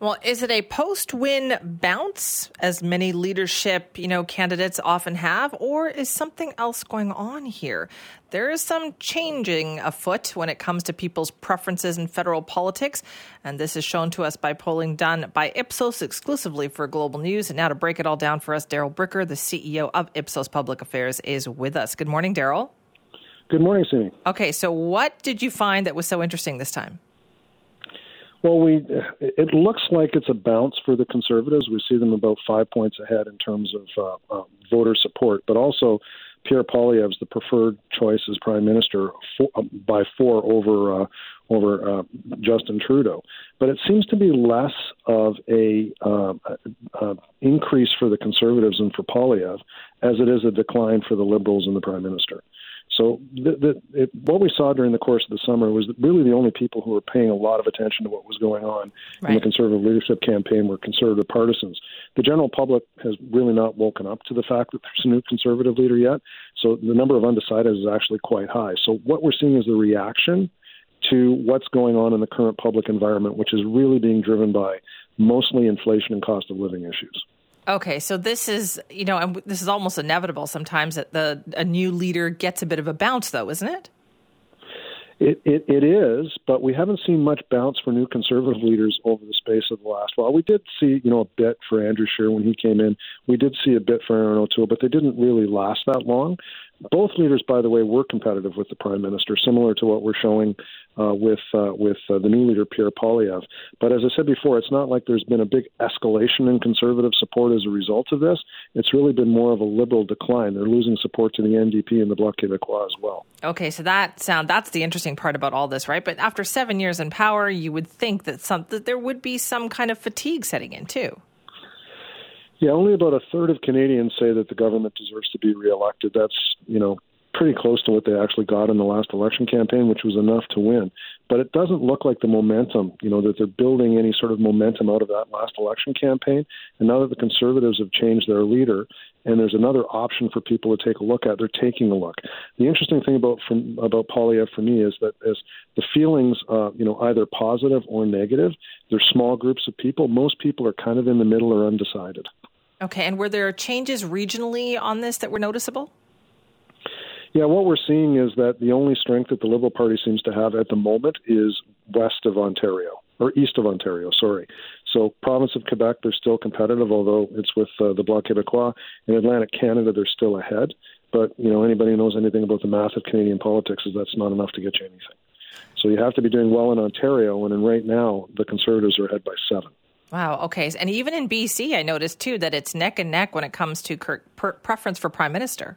Well, is it a post-win bounce, as many leadership, you know, candidates often have, or is something else going on here? There is some changing afoot when it comes to people's preferences in federal politics, and this is shown to us by polling done by Ipsos exclusively for Global News. And now to break it all down for us, Darrell Bricker, the CEO of Ipsos Public Affairs, is with us. Good morning, Darrell. Good morning, Simi. Okay, so what did you find that was so interesting this time? Well, we it looks like it's a bounce for the conservatives. We see them about five points ahead in terms of uh, uh, voter support, but also Pierre Poilievre's the preferred choice as prime minister for, uh, by four over uh, over uh, Justin Trudeau. But it seems to be less of a uh, increase for the conservatives and for Poilievre as it is a decline for the liberals and the prime minister. So the, the, it, what we saw during the course of the summer was that really the only people who were paying a lot of attention to what was going on right. in the conservative leadership campaign were conservative partisans. The general public has really not woken up to the fact that there's a new conservative leader yet. So the number of undecideds is actually quite high. So what we're seeing is the reaction to what's going on in the current public environment, which is really being driven by mostly inflation and cost of living issues. Okay, so this is you know, and this is almost inevitable sometimes that the a new leader gets a bit of a bounce, though, isn't it? It, it, it is, but we haven't seen much bounce for new conservative leaders over the space of the last while. We did see, you know, a bit for Andrew Scheer when he came in. We did see a bit for Erin O'Toole, but they didn't really last that long. Both leaders, by the way, were competitive with the prime minister, similar to what we're showing uh, with uh, with uh, the new leader Pierre Poilievre. But as I said before, it's not like there's been a big escalation in conservative support as a result of this. It's really been more of a liberal decline. They're losing support to the NDP and the Bloc Québécois as well. Okay, so that sound that's the interesting part about all this, right? But after seven years in power, you would think that some that there would be some kind of fatigue setting in too. Yeah, only about a third of Canadians say that the government deserves to be reelected. That's, you know, pretty close to what they actually got in the last election campaign, which was enough to win. But it doesn't look like the momentum, you know, that they're building any sort of momentum out of that last election campaign. And now that the Conservatives have changed their leader and there's another option for people to take a look at, they're taking a look. The interesting thing about from, about Poilievre for me is that as the feelings, uh, you know, either positive or negative, they're small groups of people. Most people are kind of in the middle or undecided. Okay, and were there changes regionally on this that were noticeable? Yeah, what we're seeing is that the only strength that the Liberal Party seems to have at the moment is west of Ontario, or east of Ontario, sorry. So, province of Quebec, they're still competitive, although it's with uh, the Bloc Québécois. In Atlantic Canada, they're still ahead. But, you know, anybody who knows anything about the math of Canadian politics is that's not enough to get you anything. So you have to be doing well in Ontario, and in right now, the Conservatives are ahead by seven. Wow. Okay. And even in BC, I noticed too that it's neck and neck when it comes to preference for prime minister.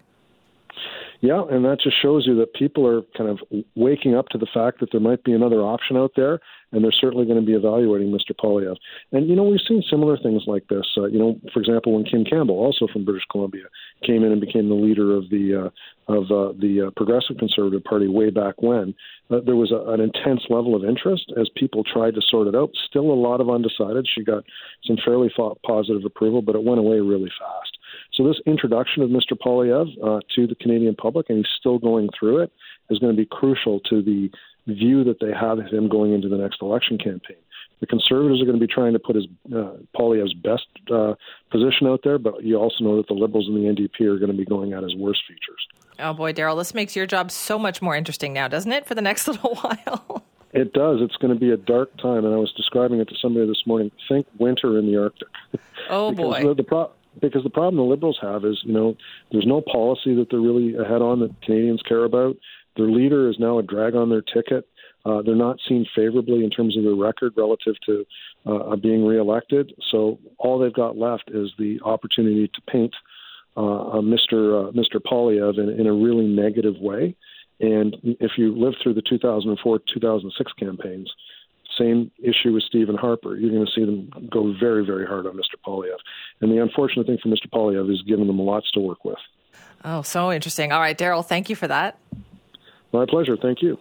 Yeah, and that just shows you that people are kind of waking up to the fact that there might be another option out there, and they're certainly going to be evaluating Mr. Poilievre. And you know, we've seen similar things like this. Uh, you know, for example, when Kim Campbell, also from British Columbia, came in and became the leader of the uh, of uh, the uh, Progressive Conservative Party way back when, uh, there was a, an intense level of interest as people tried to sort it out. Still a lot of undecided. She got some fairly positive approval, but it went away really fast. So this introduction of Mr. Poilievre uh, to the Canadian public, and he's still going through it, is going to be crucial to the view that they have of him going into the next election campaign. The Conservatives are going to be trying to put his uh, Poilievre's best uh, position out there, but you also know that the Liberals and the NDP are going to be going at his worst features. Oh boy, Darrell, this makes your job so much more interesting now, doesn't it, for the next little while? It does. It's going to be a dark time, and I was describing it to somebody this morning. Think winter in the Arctic. Oh boy! The, the, pro- because the problem the liberals have is you know there's no policy that they're really ahead on that Canadians care about. Their leader is now a drag on their ticket. Uh, they're not seen favorably in terms of their record relative to uh, being reelected. So all they've got left is the opportunity to paint uh, Mr. Uh, Mr. Poilievre in, in a really negative way. And if you live through the 2004 2006 campaigns, same issue with Stephen Harper. You're going to see them go very, very hard on Mr. Poilievre. And the unfortunate thing for Mr. Poilievre is giving them lots to work with. Oh, so interesting. All right, Darrell, thank you for that. My pleasure. Thank you.